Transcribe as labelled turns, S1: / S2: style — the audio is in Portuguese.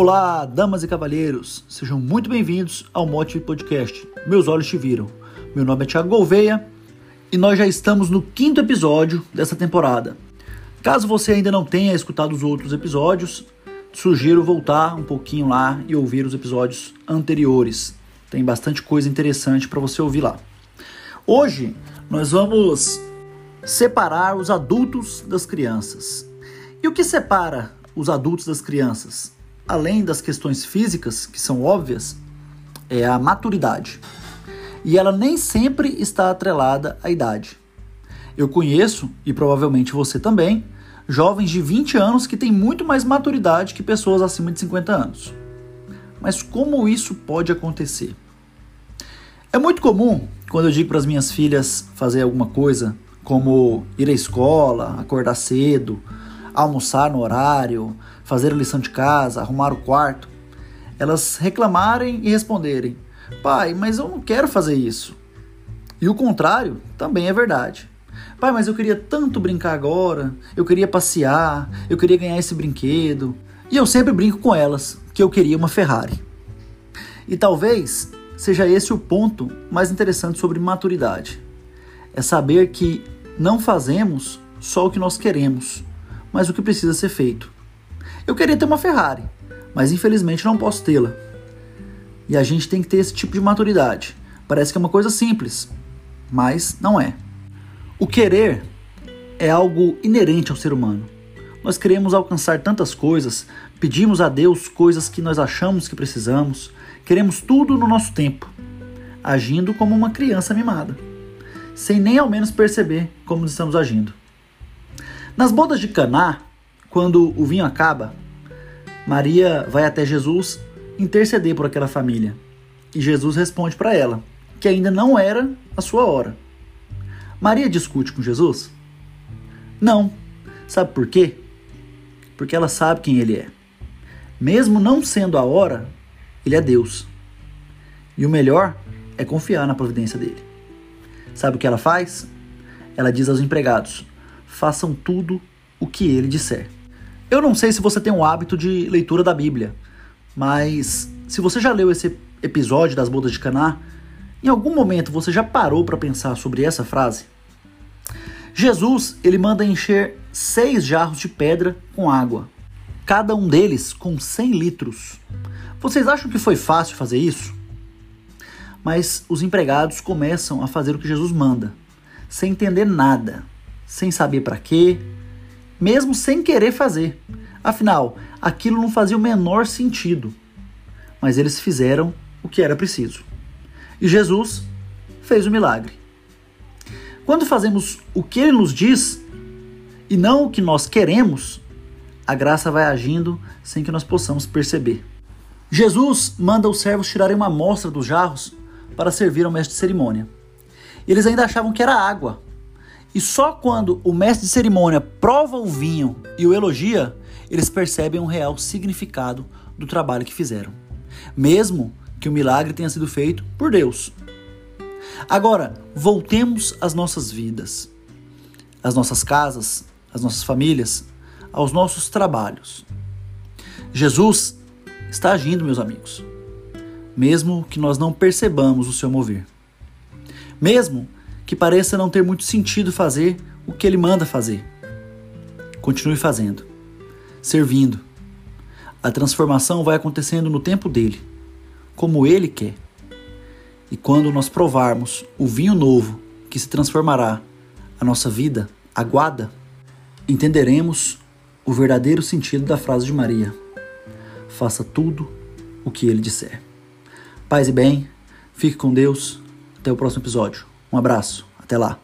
S1: Olá, damas e cavalheiros, sejam muito bem-vindos ao Mote Podcast. Meus olhos te viram. Meu nome é Thiago Gouveia e nós já estamos no quinto episódio dessa temporada. Caso você ainda não tenha escutado os outros episódios, sugiro voltar um pouquinho lá e ouvir os episódios anteriores. Tem bastante coisa interessante para você ouvir lá. Hoje nós vamos separar os adultos das crianças. E o que separa os adultos das crianças? Além das questões físicas, que são óbvias, é a maturidade. E ela nem sempre está atrelada à idade. Eu conheço, e provavelmente você também, jovens de 20 anos que têm muito mais maturidade que pessoas acima de 50 anos. Mas como isso pode acontecer? É muito comum quando eu digo para as minhas filhas fazer alguma coisa, como ir à escola, acordar cedo, almoçar no horário, fazer a lição de casa, arrumar o quarto, elas reclamarem e responderem: Pai, mas eu não quero fazer isso. E o contrário também é verdade. Pai, mas eu queria tanto brincar agora, eu queria passear, eu queria ganhar esse brinquedo. E eu sempre brinco com elas que eu queria uma Ferrari. E talvez seja esse o ponto mais interessante sobre maturidade. É saber que não fazemos só o que nós queremos, mas o que precisa ser feito. Eu queria ter uma Ferrari, mas infelizmente não posso tê-la. E a gente tem que ter esse tipo de maturidade. Parece que é uma coisa simples, mas não é. O querer é algo inerente ao ser humano. Nós queremos alcançar tantas coisas, pedimos a Deus coisas que nós achamos que precisamos, queremos tudo no nosso tempo, agindo como uma criança mimada, sem nem ao menos perceber como estamos agindo. Nas bodas de Caná, quando o vinho acaba, Maria vai até Jesus interceder por aquela família. E Jesus responde para ela que ainda não era a sua hora. Maria discute com Jesus? Não. Sabe por quê? Porque ela sabe quem ele é. Mesmo não sendo a hora, ele é Deus. E o melhor é confiar na providência dele. Sabe o que ela faz? Ela diz aos empregados: façam tudo o que ele disser. Eu não sei se você tem o hábito de leitura da Bíblia, mas se você já leu esse episódio das bodas de Caná, em algum momento você já parou para pensar sobre essa frase? Jesus, ele manda encher seis jarros de pedra com água, cada um deles com 100 litros. Vocês acham que foi fácil fazer isso? Mas os empregados começam a fazer o que Jesus manda, sem entender nada sem saber para quê, mesmo sem querer fazer. Afinal, aquilo não fazia o menor sentido. Mas eles fizeram o que era preciso. E Jesus fez o milagre. Quando fazemos o que ele nos diz e não o que nós queremos, a graça vai agindo sem que nós possamos perceber. Jesus manda os servos tirarem uma amostra dos jarros para servir ao mestre de cerimônia. Eles ainda achavam que era água, e só quando o mestre de cerimônia prova o vinho e o elogia, eles percebem um real significado do trabalho que fizeram, mesmo que o milagre tenha sido feito por Deus. Agora, voltemos às nossas vidas, às nossas casas, às nossas famílias, aos nossos trabalhos. Jesus está agindo, meus amigos, mesmo que nós não percebamos o seu mover. Mesmo que pareça não ter muito sentido fazer o que ele manda fazer. Continue fazendo, servindo. A transformação vai acontecendo no tempo dele, como ele quer. E quando nós provarmos o vinho novo que se transformará a nossa vida, aguada, entenderemos o verdadeiro sentido da frase de Maria: Faça tudo o que ele disser. Paz e bem, fique com Deus. Até o próximo episódio. Um abraço, até lá.